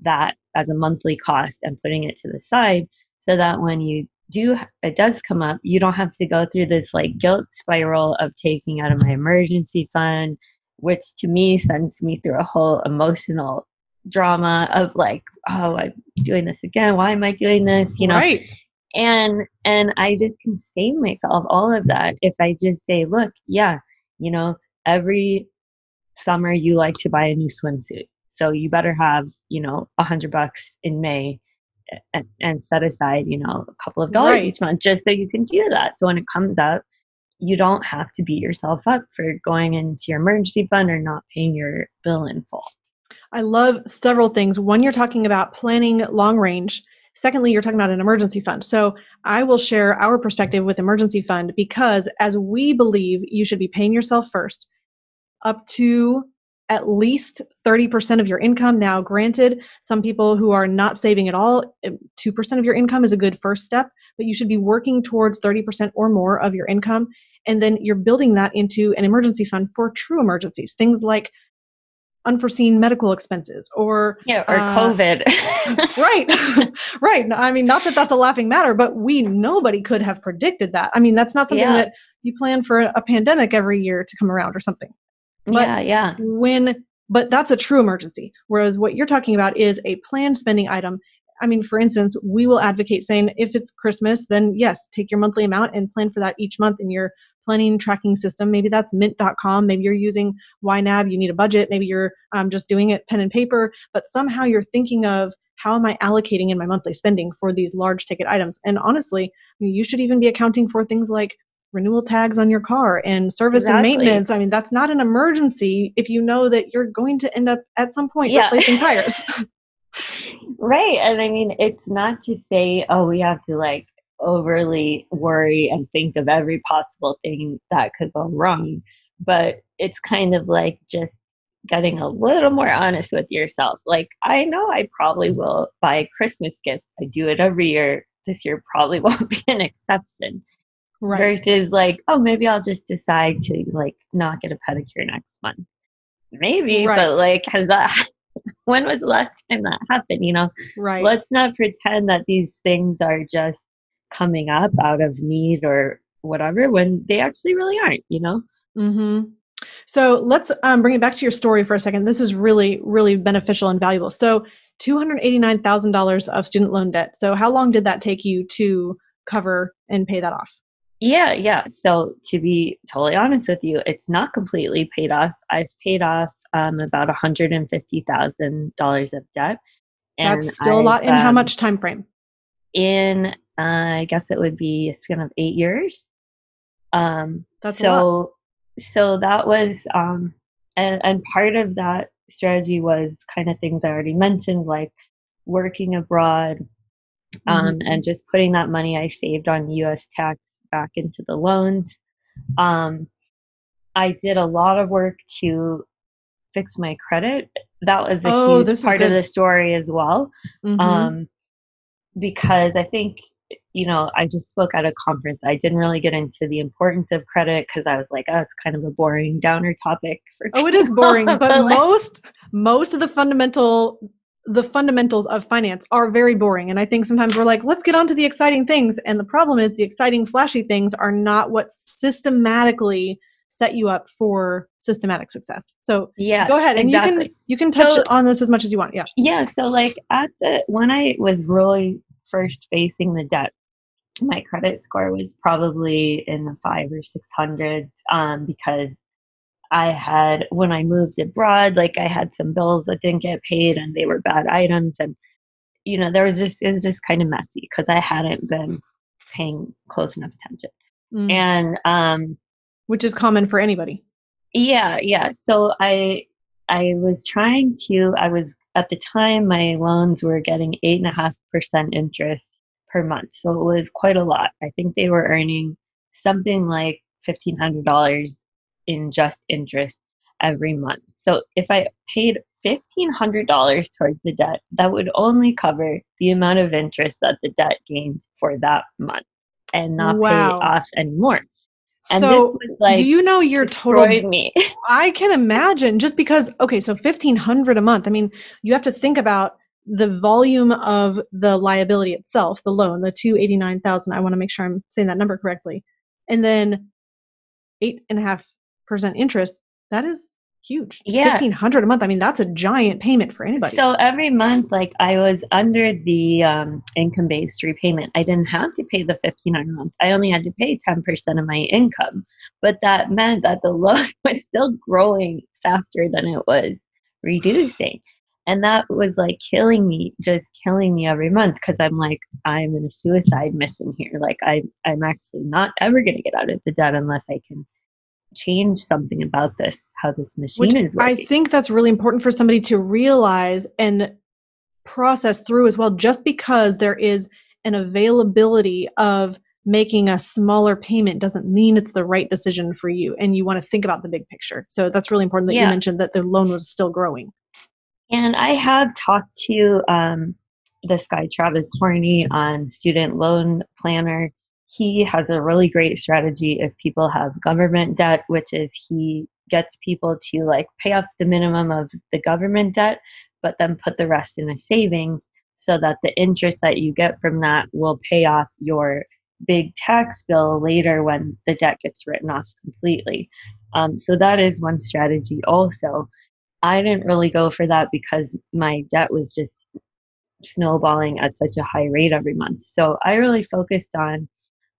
that as a monthly cost and putting it to the side so that when you do it does come up you don't have to go through this like guilt spiral of taking out of my emergency fund which to me sends me through a whole emotional drama of like, oh, I'm doing this again. Why am I doing this? You know, right. And and I just can save myself all of that if I just say, look, yeah, you know, every summer you like to buy a new swimsuit, so you better have you know a hundred bucks in May. And, and, set aside, you know, a couple of dollars right. each month just so you can do that. So when it comes up, you don't have to beat yourself up for going into your emergency fund or not paying your bill in full. I love several things. One, you're talking about planning long range. Secondly, you're talking about an emergency fund. So I will share our perspective with emergency fund because as we believe you should be paying yourself first up to at least 30% of your income. Now, granted, some people who are not saving at all, 2% of your income is a good first step, but you should be working towards 30% or more of your income. And then you're building that into an emergency fund for true emergencies, things like unforeseen medical expenses or yeah or uh, covid [LAUGHS] right [LAUGHS] right i mean not that that's a laughing matter but we nobody could have predicted that i mean that's not something yeah. that you plan for a pandemic every year to come around or something but yeah yeah when but that's a true emergency whereas what you're talking about is a planned spending item I mean, for instance, we will advocate saying if it's Christmas, then yes, take your monthly amount and plan for that each month in your planning tracking system. Maybe that's mint.com. Maybe you're using YNAB. You need a budget. Maybe you're um, just doing it pen and paper, but somehow you're thinking of how am I allocating in my monthly spending for these large ticket items? And honestly, you should even be accounting for things like renewal tags on your car and service exactly. and maintenance. I mean, that's not an emergency if you know that you're going to end up at some point yeah. replacing tires. [LAUGHS] [LAUGHS] right. And I mean, it's not to say, oh, we have to like overly worry and think of every possible thing that could go wrong. But it's kind of like just getting a little more honest with yourself. Like, I know I probably will buy a Christmas gift. I do it every year. This year probably [LAUGHS] won't be an exception. Right. Versus like, oh, maybe I'll just decide to like not get a pedicure next month. Maybe, right. but like, has that [LAUGHS] when was the last time that happened? You know, right? Let's not pretend that these things are just coming up out of need or whatever when they actually really aren't, you know? Mm-hmm. So let's um, bring it back to your story for a second. This is really, really beneficial and valuable. So $289,000 of student loan debt. So how long did that take you to cover and pay that off? Yeah, yeah. So to be totally honest with you, it's not completely paid off. I've paid off um, about $150,000 of debt. That's still I've, a lot. In um, how much time frame? In, uh, I guess it would be a span of eight years. Um, That's so, so that was, um, and, and part of that strategy was kind of things I already mentioned, like working abroad, um, mm-hmm. and just putting that money I saved on U.S. tax back into the loans. Um, I did a lot of work to fix my credit. That was a oh, huge part of the story as well. Mm-hmm. Um, because I think, you know, I just spoke at a conference. I didn't really get into the importance of credit because I was like, oh, it's kind of a boring downer topic. For oh, it is boring, [LAUGHS] but, most most of the fundamental the fundamentals of finance are very boring. And I think sometimes we're like, let's get on to the exciting things. And the problem is the exciting, flashy things are not what systematically set you up for systematic success. So yeah, go ahead and exactly. you can you can touch so, on this as much as you want. Yeah. Yeah. So like at the when I was really first facing the debt, my credit score was probably in the five or six hundreds um, because I had, when I moved abroad, like I had some bills that didn't get paid and they were bad items. And, you know, there was just, it was just kind of messy because I hadn't been paying close enough attention. Mm. And, um, which is common for anybody. Yeah. Yeah. So I, I was trying to, I was, at the time, my loans were getting eight and a half percent interest per month. So it was quite a lot. I think they were earning something like $1,500 in just interest every month. So if I paid $1,500 towards the debt, that would only cover the amount of interest that the debt gained for that month and not wow. pay off anymore. And so, like, do you know your total? Me. [LAUGHS] I can imagine just because. Okay, so fifteen hundred a month. I mean, you have to think about the volume of the liability itself, the loan, the two eighty nine thousand. I want to make sure I'm saying that number correctly, and then eight and a half percent interest, that is huge. Yeah. 1500 a month. I mean, that's a giant payment for anybody. So every month, like I was under the um, income based repayment. I didn't have to pay the 1500 a month. I only had to pay 10% of my income. But that meant that the loan [LAUGHS] was still growing faster than it was reducing. And that was like killing me, just killing me every month because I'm like, I'm in a suicide mission here. Like, I, I'm actually not ever going to get out of the debt unless I can change something about this, how this machine Which is working. I think that's really important for somebody to realize and process through as well. Just because there is an availability of making a smaller payment doesn't mean it's the right decision for you. And you want to think about the big picture. So that's really important that yeah. you mentioned that the loan was still growing. And I have talked to um, this guy, Travis Hornsby, on Student Loan Planner he has a really great strategy if people have government debt, which is he gets people to like pay off the minimum of the government debt, but then put the rest in a savings so that the interest that you get from that will pay off your big tax bill later when the debt gets written off completely. Um, so that is one strategy also. I didn't really go for that because my debt was just snowballing at such a high rate every month. So I really focused on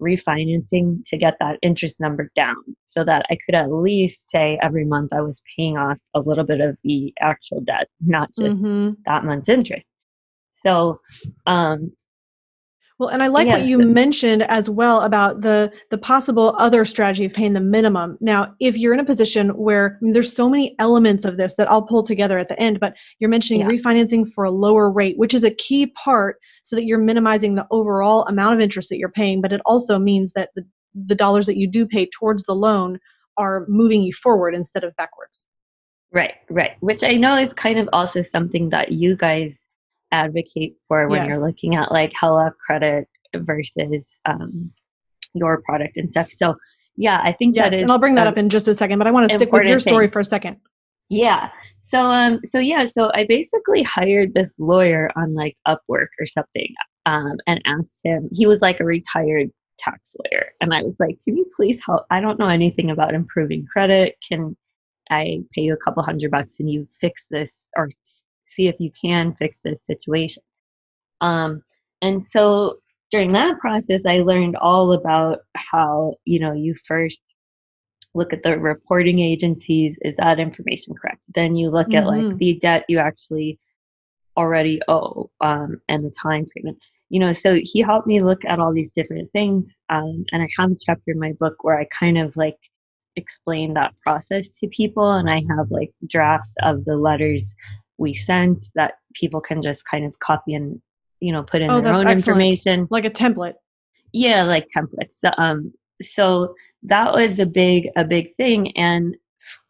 refinancing to get that interest number down so that I could at least say every month I was paying off a little bit of the actual debt, not just mm-hmm. that month's interest. So, um, well, and I like yes. what you mentioned as well about the the possible other strategy of paying the minimum. Now, if you're in a position where I mean, there's so many elements of this that I'll pull together at the end, but you're mentioning yeah. refinancing for a lower rate, which is a key part so that you're minimizing the overall amount of interest that you're paying, but it also means that the, the dollars that you do pay towards the loan are moving you forward instead of backwards. Right, right. Which I know is kind of also something that you guys advocate for when yes. you're looking at like Hella credit versus um, your product and stuff. So yeah, I think yes, and I'll bring that up in just a second, but I want to stick with your story thing. for a second. Yeah. So um so yeah, so I basically hired this lawyer on like Upwork or something um and asked him. He was like a retired tax lawyer and I was like, "Can you please help? I don't know anything about improving credit. Can I pay you a couple hundred bucks and you fix this or see if you can fix this situation. Um, and so during that process, I learned all about how, you know, you first look at the reporting agencies. Is that information correct? Then you look mm-hmm. at like mm-hmm. the debt you actually already owe um, and the time frame. you know, so he helped me look at all these different things. Um, and I have a chapter in my book where I kind of like explain that process to people. And I have like drafts of the letters we sent that people can just kind of copy and, you know, put in oh, their own excellent. information. Like a template. Yeah, like templates. Um, so that was a big, a big thing. And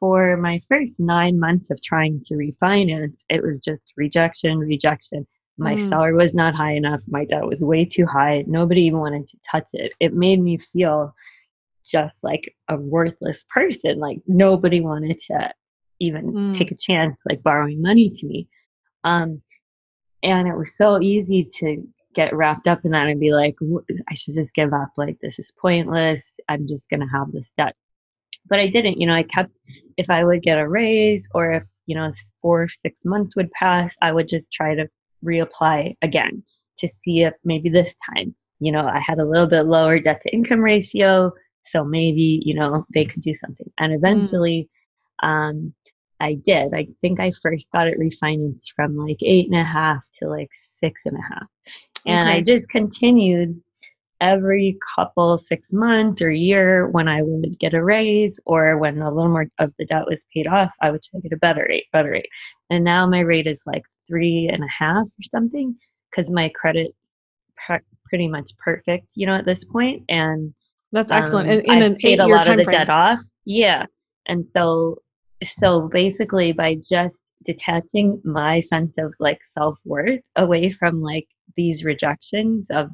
for my first nine months of trying to refinance, it was just rejection, rejection. My mm. salary was not high enough. My debt was way too high. Nobody even wanted to touch it. It made me feel just like a worthless person. Like nobody wanted to even mm. take a chance, like borrowing money to me. Um, and it was so easy to get wrapped up in that and be like, I should just give up. Like, this is pointless. I'm just going to have this debt but I didn't. You know, I kept, if I would get a raise or if, you know, four, six months would pass, I would just try to reapply again to see if maybe this time, you know, I had a little bit lower debt to income ratio. So maybe, you know, they could do something. And eventually, mm. um, I did. I think I first got it refinanced from like eight and a half to like six and a half. And okay. I just continued every couple six months or year when I would get a raise or when a little more of the debt was paid off, I would try to get a better rate, better rate. And now my rate is like three and a half or something because my credit pre- pretty much perfect, you know, at this point. And that's excellent. Um, in, in I've paid a lot of the frame. debt off. Yeah. And so, so basically by just detaching my sense of like self worth away from like these rejections of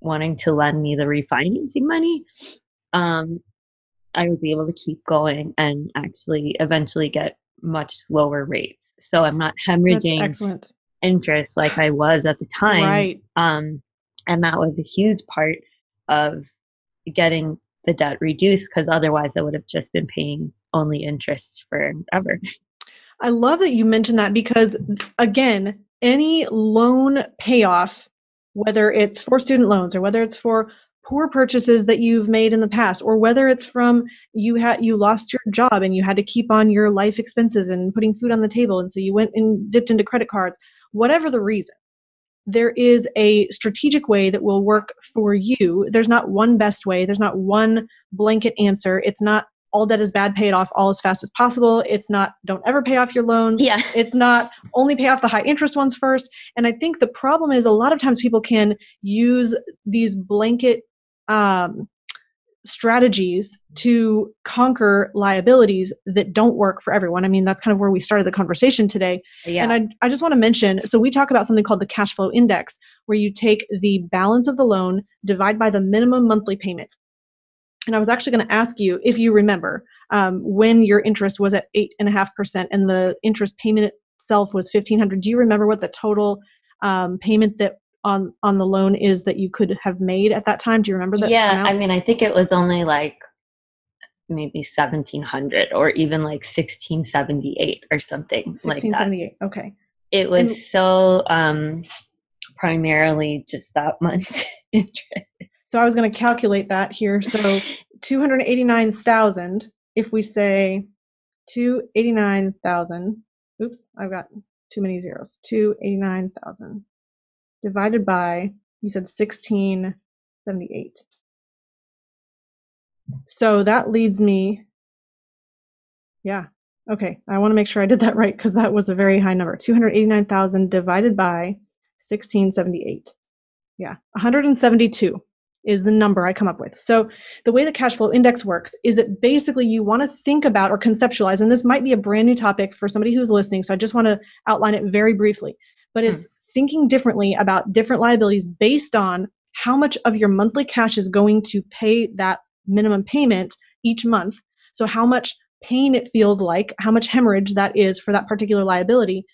wanting to lend me the refinancing money, um, I was able to keep going and actually eventually get much lower rates. So I'm not hemorrhaging interest like I was at the time. Right. Um, and that was a huge part of getting the debt reduced because otherwise I would have just been paying only interests forever. I love that you mentioned that because, again, any loan payoff whether it's for student loans or whether it's for poor purchases that you've made in the past or whether it's from you had you lost your job and you had to keep on your life expenses and putting food on the table and so you went and dipped into credit cards whatever the reason there is a strategic way that will work for you. There's not one best way. There's not one blanket answer. It's not all debt is bad, pay it off all as fast as possible. It's not don't ever pay off your loans. Yeah. [LAUGHS] It's not only pay off the high interest ones first. And I think the problem is a lot of times people can use these blanket um, strategies to conquer liabilities that don't work for everyone. I mean, that's kind of where we started the conversation today. Yeah. And I, I just want to mention so, we talk about something called the cash flow index, where you take the balance of the loan, divide by the minimum monthly payment. And I was actually going to ask you if you remember um, when your interest was at eight and a half percent and the interest payment itself was fifteen hundred. Do you remember what the total um, payment that on on the loan is that you could have made at that time? Do you remember that? Yeah, amount? I mean, I think it was only like maybe 1700 or even like 1678 or something 1678 like okay it was and, so um primarily just that much [LAUGHS] interest so I was going to calculate that here. So [LAUGHS] 289,000, if we say 289,000, oops, I've got too many zeros. 289,000 divided by, you said 1678. So that leads me, yeah, okay. I want to make sure I did that right because that was a very high number. 289,000 divided by 1678. Yeah, 172 is the number I come up with. So the way the cash flow index works is that basically you want to think about or conceptualize, and this might be a brand new topic for somebody who's listening, so I just want to outline it very briefly. But it's mm. thinking differently about different liabilities based on how much of your monthly cash is going to pay that minimum payment each month. So how much pain it feels like, how much hemorrhage that is for that particular liability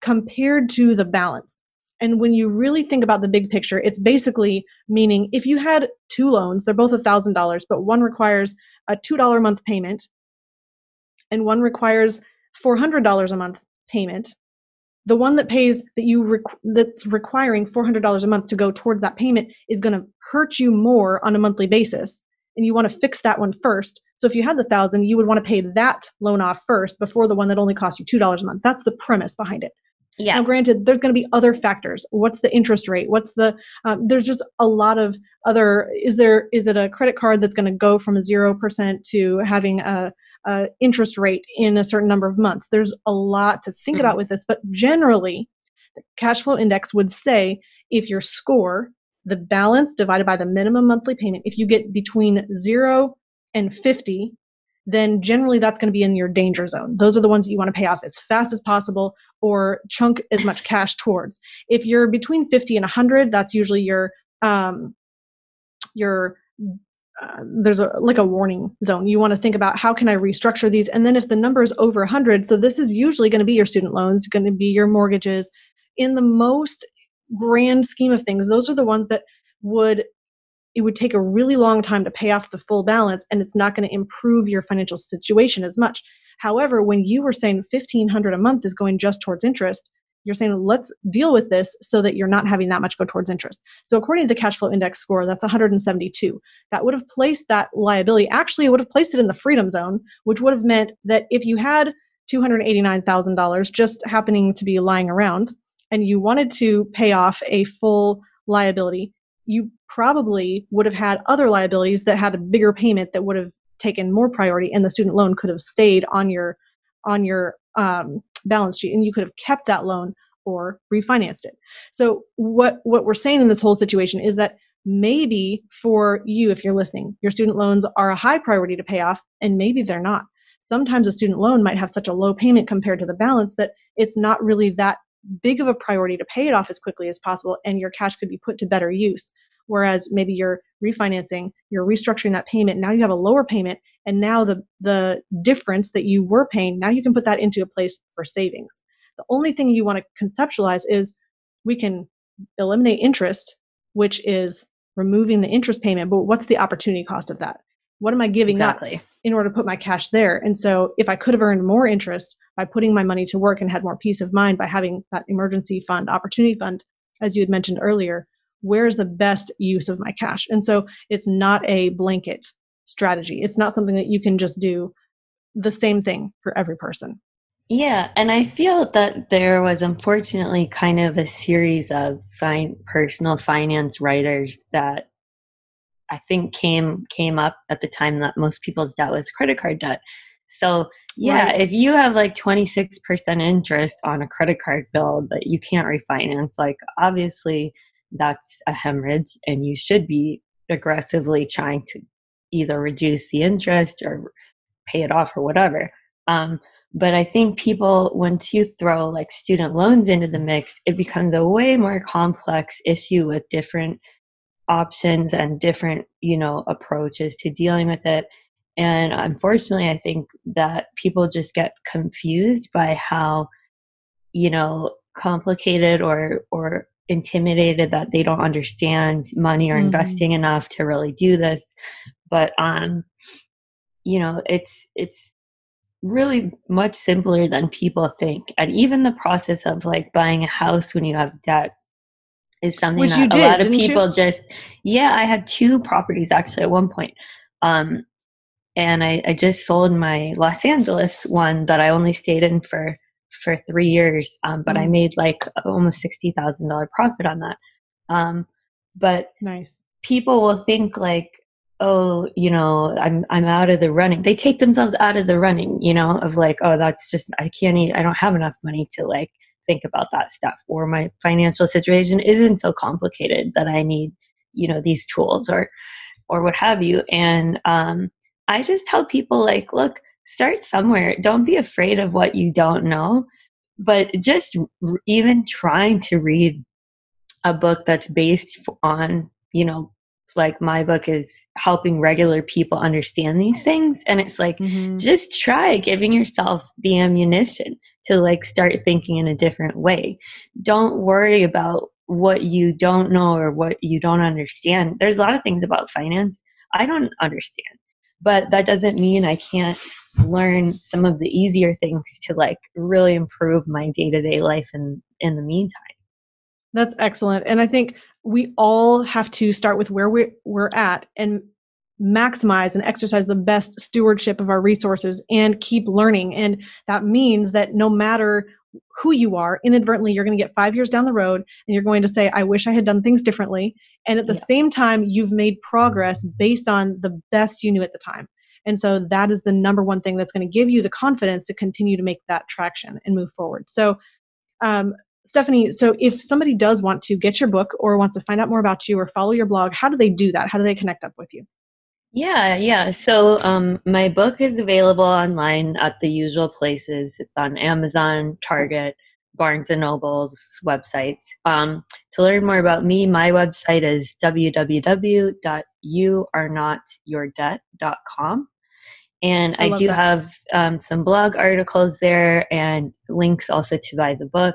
compared to the balance. And when you really think about the big picture, it's basically meaning if you had two loans, they're both $1,000, but one requires a $2 a month payment and one requires $400 a month payment, the one that pays that you requ- that's requiring $400 a month to go towards that payment is going to hurt you more on a monthly basis and you want to fix that one first. So if you had the thousand you would want to pay that loan off first before the one that only costs you $2 a month. That's the premise behind it yeah now granted there's going to be other factors what's the interest rate what's the um, there's just a lot of other is there is it a credit card that's going to go from a 0% to having a uh, interest rate in a certain number of months. There's a lot to think mm-hmm. about with this, but generally, the cash flow index would say if your score, the balance divided by the minimum monthly payment, if you get between zero and 50, then generally that's going to be in your danger zone. Those are the ones that you want to pay off as fast as possible or chunk as much cash towards. If you're between 50 and 100, that's usually your um, your uh, there's a like a warning zone. You want to think about how can i restructure these? And then if the number is over 100 so this is usually going to be your student loans going to be your mortgages. In the most grand scheme of things those are the ones that would it would take a really long time to pay off the full balance and it's not going to improve your financial situation as much however when you were saying 1500 a month is going just towards interest you're saying let's deal with this so that you're not having that much go towards interest. So according to the cash flow index score that's 172 that would have placed that liability actually it would have placed it in the freedom zone which would have meant that if you had $289000 just happening to be lying around and you wanted to pay off a full liability you probably would have had other liabilities that had a bigger payment that would have taken more priority and the student loan could have stayed on your on your um, balance sheet and you could have kept that loan or refinanced it. So what what we're saying in this whole situation is that maybe for you if you're listening, your student loans are a high priority to pay off and maybe they're not. Sometimes a student loan might have such a low payment compared to the balance that it's not really that big of a priority to pay it off as quickly as possible and your cash could be put to better use. Whereas maybe you're refinancing, you're restructuring that payment, now you have a lower payment and now the the difference that you were paying now you can put that into a place for savings. The only thing you want to conceptualize is we can eliminate interest which is removing the interest payment but what's the opportunity cost of that? What am i giving exactly. up in order to put my cash there? And so if i could have earned more interest by putting my money to work and had more peace of mind by having that emergency fund opportunity fund as you had mentioned earlier where's the best use of my cash and so it's not a blanket strategy. It's not something that you can just do the same thing for every person. Yeah, and I feel that there was unfortunately kind of a series of fine personal finance writers that I think came came up at the time that most people's debt was credit card debt. So yeah, right. if you have like 26% interest on a credit card bill that you can't refinance, like obviously that's a hemorrhage and you should be aggressively trying to either reduce the interest or pay it off or whatever. Um, but I think people, once you throw like student loans into the mix, it becomes a way more complex issue with different options and different, you know, approaches to dealing with it. And unfortunately, I think that people just get confused by how, you know, complicated or, or intimidated that they don't understand money or mm-hmm. investing enough to really do this but um you know it's it's really much simpler than people think and even the process of like buying a house when you have debt is something Which that did, a lot of people you? just yeah i had two properties actually at one point um and I, I just sold my los angeles one that i only stayed in for for three years um but mm. i made like almost sixty thousand dollar profit on that um but nice people will think like oh, you know, I'm I'm out of the running. They take themselves out of the running, you know, of like, oh, that's just I can't eat, I don't have enough money to like think about that stuff or my financial situation isn't so complicated that I need, you know, these tools or or what have you. And um I just tell people like, look, start somewhere. Don't be afraid of what you don't know, but just r- even trying to read a book that's based on, you know, like my book is helping regular people understand these things and it's like mm-hmm. just try giving yourself the ammunition to like start thinking in a different way don't worry about what you don't know or what you don't understand there's a lot of things about finance i don't understand but that doesn't mean I can't learn some of the easier things to like really improve my day-to-day life in in the meantime. That's excellent. And I think we all have to start with where we're, we're at and maximize and exercise the best stewardship of our resources and keep learning. And that means that no matter who you are, inadvertently, you're going to get five years down the road and you're going to say, I wish I had done things differently. And at the yeah. same time, you've made progress based on the best you knew at the time. And so that is the number one thing that's going to give you the confidence to continue to make that traction and move forward. So, um, Stephanie, so if somebody does want to get your book or wants to find out more about you or follow your blog, how do they do that? How do they connect up with you? Yeah, yeah. So um, my book is available online at the usual places. It's on Amazon, Target, Barnes and Noble's websites. Um, to learn more about me, my website is www.youarenotyourdebt.com. And I, I do that. have um, some blog articles there and links also to buy the book.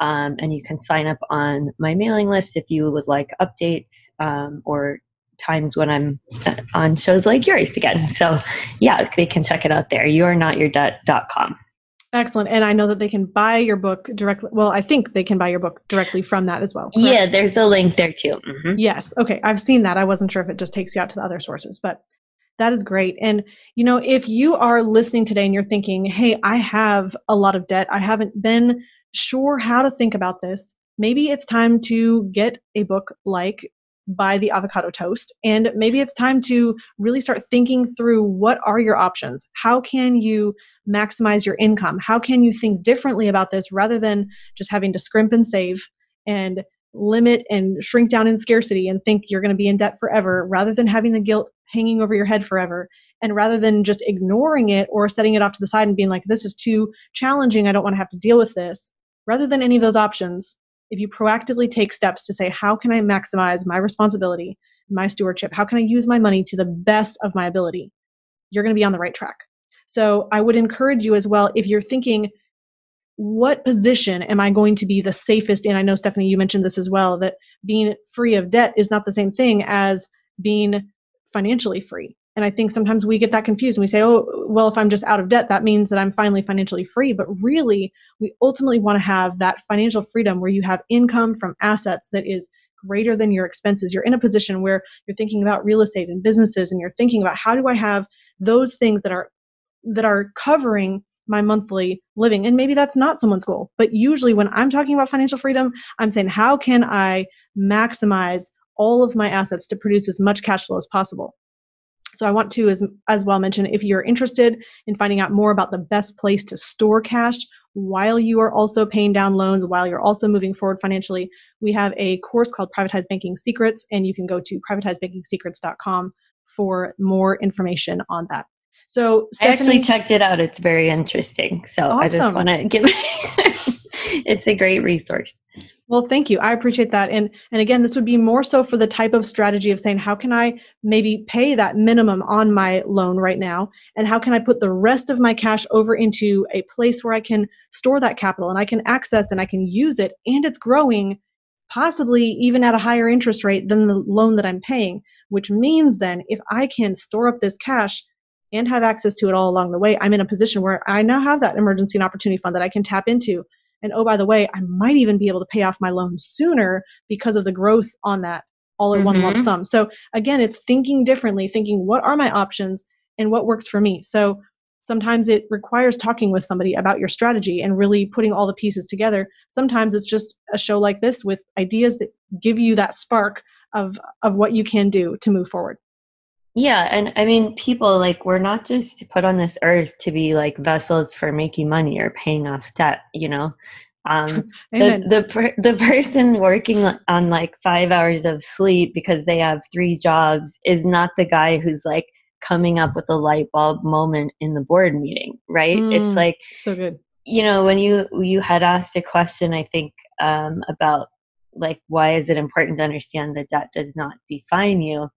Um, and you can sign up on my mailing list if you would like updates um, or times when I'm uh, on shows like yours again. So, yeah, they can check it out there. You are not your debt.com. Excellent. And I know that they can buy your book directly. Well, I think they can buy your book directly from that as well. Correct? Yeah, there's a link there too. Mm-hmm. Yes. Okay. I've seen that. I wasn't sure if it just takes you out to the other sources, but that is great. And, you know, if you are listening today and you're thinking, hey, I have a lot of debt, I haven't been sure how to think about this, maybe it's time to get a book like Buy the Avocado Toast. And maybe it's time to really start thinking through what are your options? How can you maximize your income? How can you think differently about this rather than just having to scrimp and save and limit and shrink down in scarcity and think you're going to be in debt forever rather than having the guilt hanging over your head forever? And rather than just ignoring it or setting it off to the side and being like, this is too challenging, I don't want to have to deal with this, rather than any of those options, if you proactively take steps to say, how can I maximize my responsibility, my stewardship? How can I use my money to the best of my ability? You're going to be on the right track. So I would encourage you as well, if you're thinking, what position am I going to be the safest in? I know, Stephanie, you mentioned this as well, that being free of debt is not the same thing as being financially free. And I think sometimes we get that confused and we say, oh, well, if I'm just out of debt, that means that I'm finally financially free. But really, we ultimately want to have that financial freedom where you have income from assets that is greater than your expenses. You're in a position where you're thinking about real estate and businesses and you're thinking about how do I have those things that are that are covering my monthly living. And maybe that's not someone's goal. But usually when I'm talking about financial freedom, I'm saying how can I maximize all of my assets to produce as much cash flow as possible? So I want to as, as well mention if you're interested in finding out more about the best place to store cash while you are also paying down loans, while you're also moving forward financially, we have a course called Privatized Banking Secrets, and you can go to privatizedbankingsecrets.com for more information on that. So Stephanie, I actually checked it out. It's very interesting. So awesome. I just want to give [LAUGHS] it's a great resource. Well, thank you. I appreciate that. And and again, this would be more so for the type of strategy of saying how can I maybe pay that minimum on my loan right now and how can I put the rest of my cash over into a place where I can store that capital and I can access and I can use it and it's growing possibly even at a higher interest rate than the loan that I'm paying, which means then if I can store up this cash and have access to it all along the way, I'm in a position where I now have that emergency and opportunity fund that I can tap into and oh, by the way, I might even be able to pay off my loan sooner because of the growth on that all in mm-hmm. one lump mm-hmm. sum. So again, it's thinking differently, thinking what are my options and what works for me. So sometimes it requires talking with somebody about your strategy and really putting all the pieces together. Sometimes it's just a show like this with ideas that give you that spark of of what you can do to move forward. Yeah, and I mean, people like we're not just put on this earth to be like vessels for making money or paying off debt. You know, um, [LAUGHS] the the the person working on like five hours of sleep because they have three jobs is not the guy who's like coming up with a light bulb moment in the board meeting, right? Mm, it's like so good. You know, when you you had asked a question, I think um, about like why is it important to understand that that does not define you?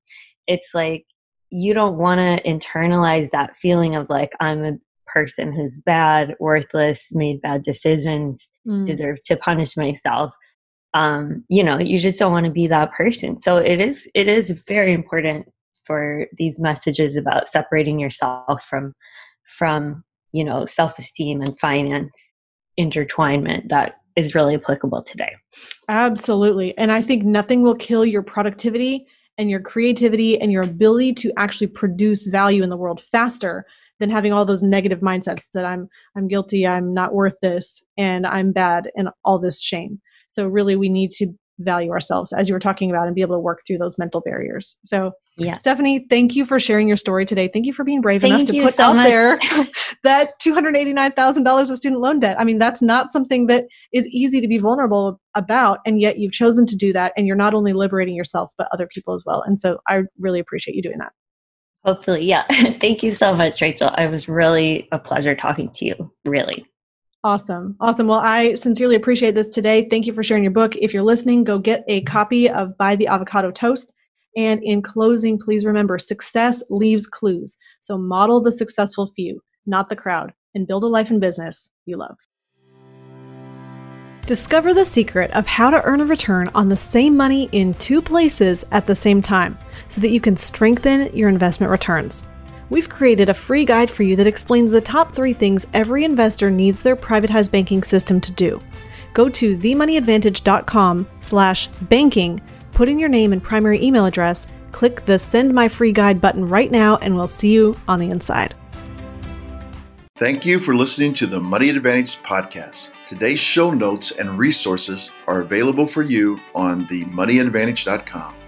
It's like you don't want to internalize that feeling of like i'm a person who's bad worthless made bad decisions mm. deserves to punish myself um you know you just don't want to be that person so it is it is very important for these messages about separating yourself from from you know self-esteem and finance intertwinement that is really applicable today. Absolutely. And I think nothing will kill your productivity and your creativity and your ability to actually produce value in the world faster than having all those negative mindsets that I'm I'm guilty, I'm not worth this, and I'm bad and all this shame. So really we need to value ourselves as you were talking about and be able to work through those mental barriers. So yeah. Stephanie, thank you for sharing your story today. Thank you for being brave thank enough to put so out much. there [LAUGHS] that $289,000 of student loan debt. I mean, that's not something that is easy to be vulnerable about and yet you've chosen to do that and you're not only liberating yourself but other people as well. And so I really appreciate you doing that. Hopefully, yeah. [LAUGHS] thank you so much, Rachel. It was really a pleasure talking to you. Really. Awesome. Awesome. Well, I sincerely appreciate this today. Thank you for sharing your book. If you're listening, go get a copy of Buy the Avocado Toast. And in closing, please remember success leaves clues. So model the successful few, not the crowd, and build a life and business you love. Discover the secret of how to earn a return on the same money in two places at the same time so that you can strengthen your investment returns we've created a free guide for you that explains the top three things every investor needs their privatized banking system to do. Go to themoneyadvantage.com slash banking, put in your name and primary email address, click the send my free guide button right now, and we'll see you on the inside. Thank you for listening to the Money Advantage podcast. Today's show notes and resources are available for you on themoneyadvantage.com.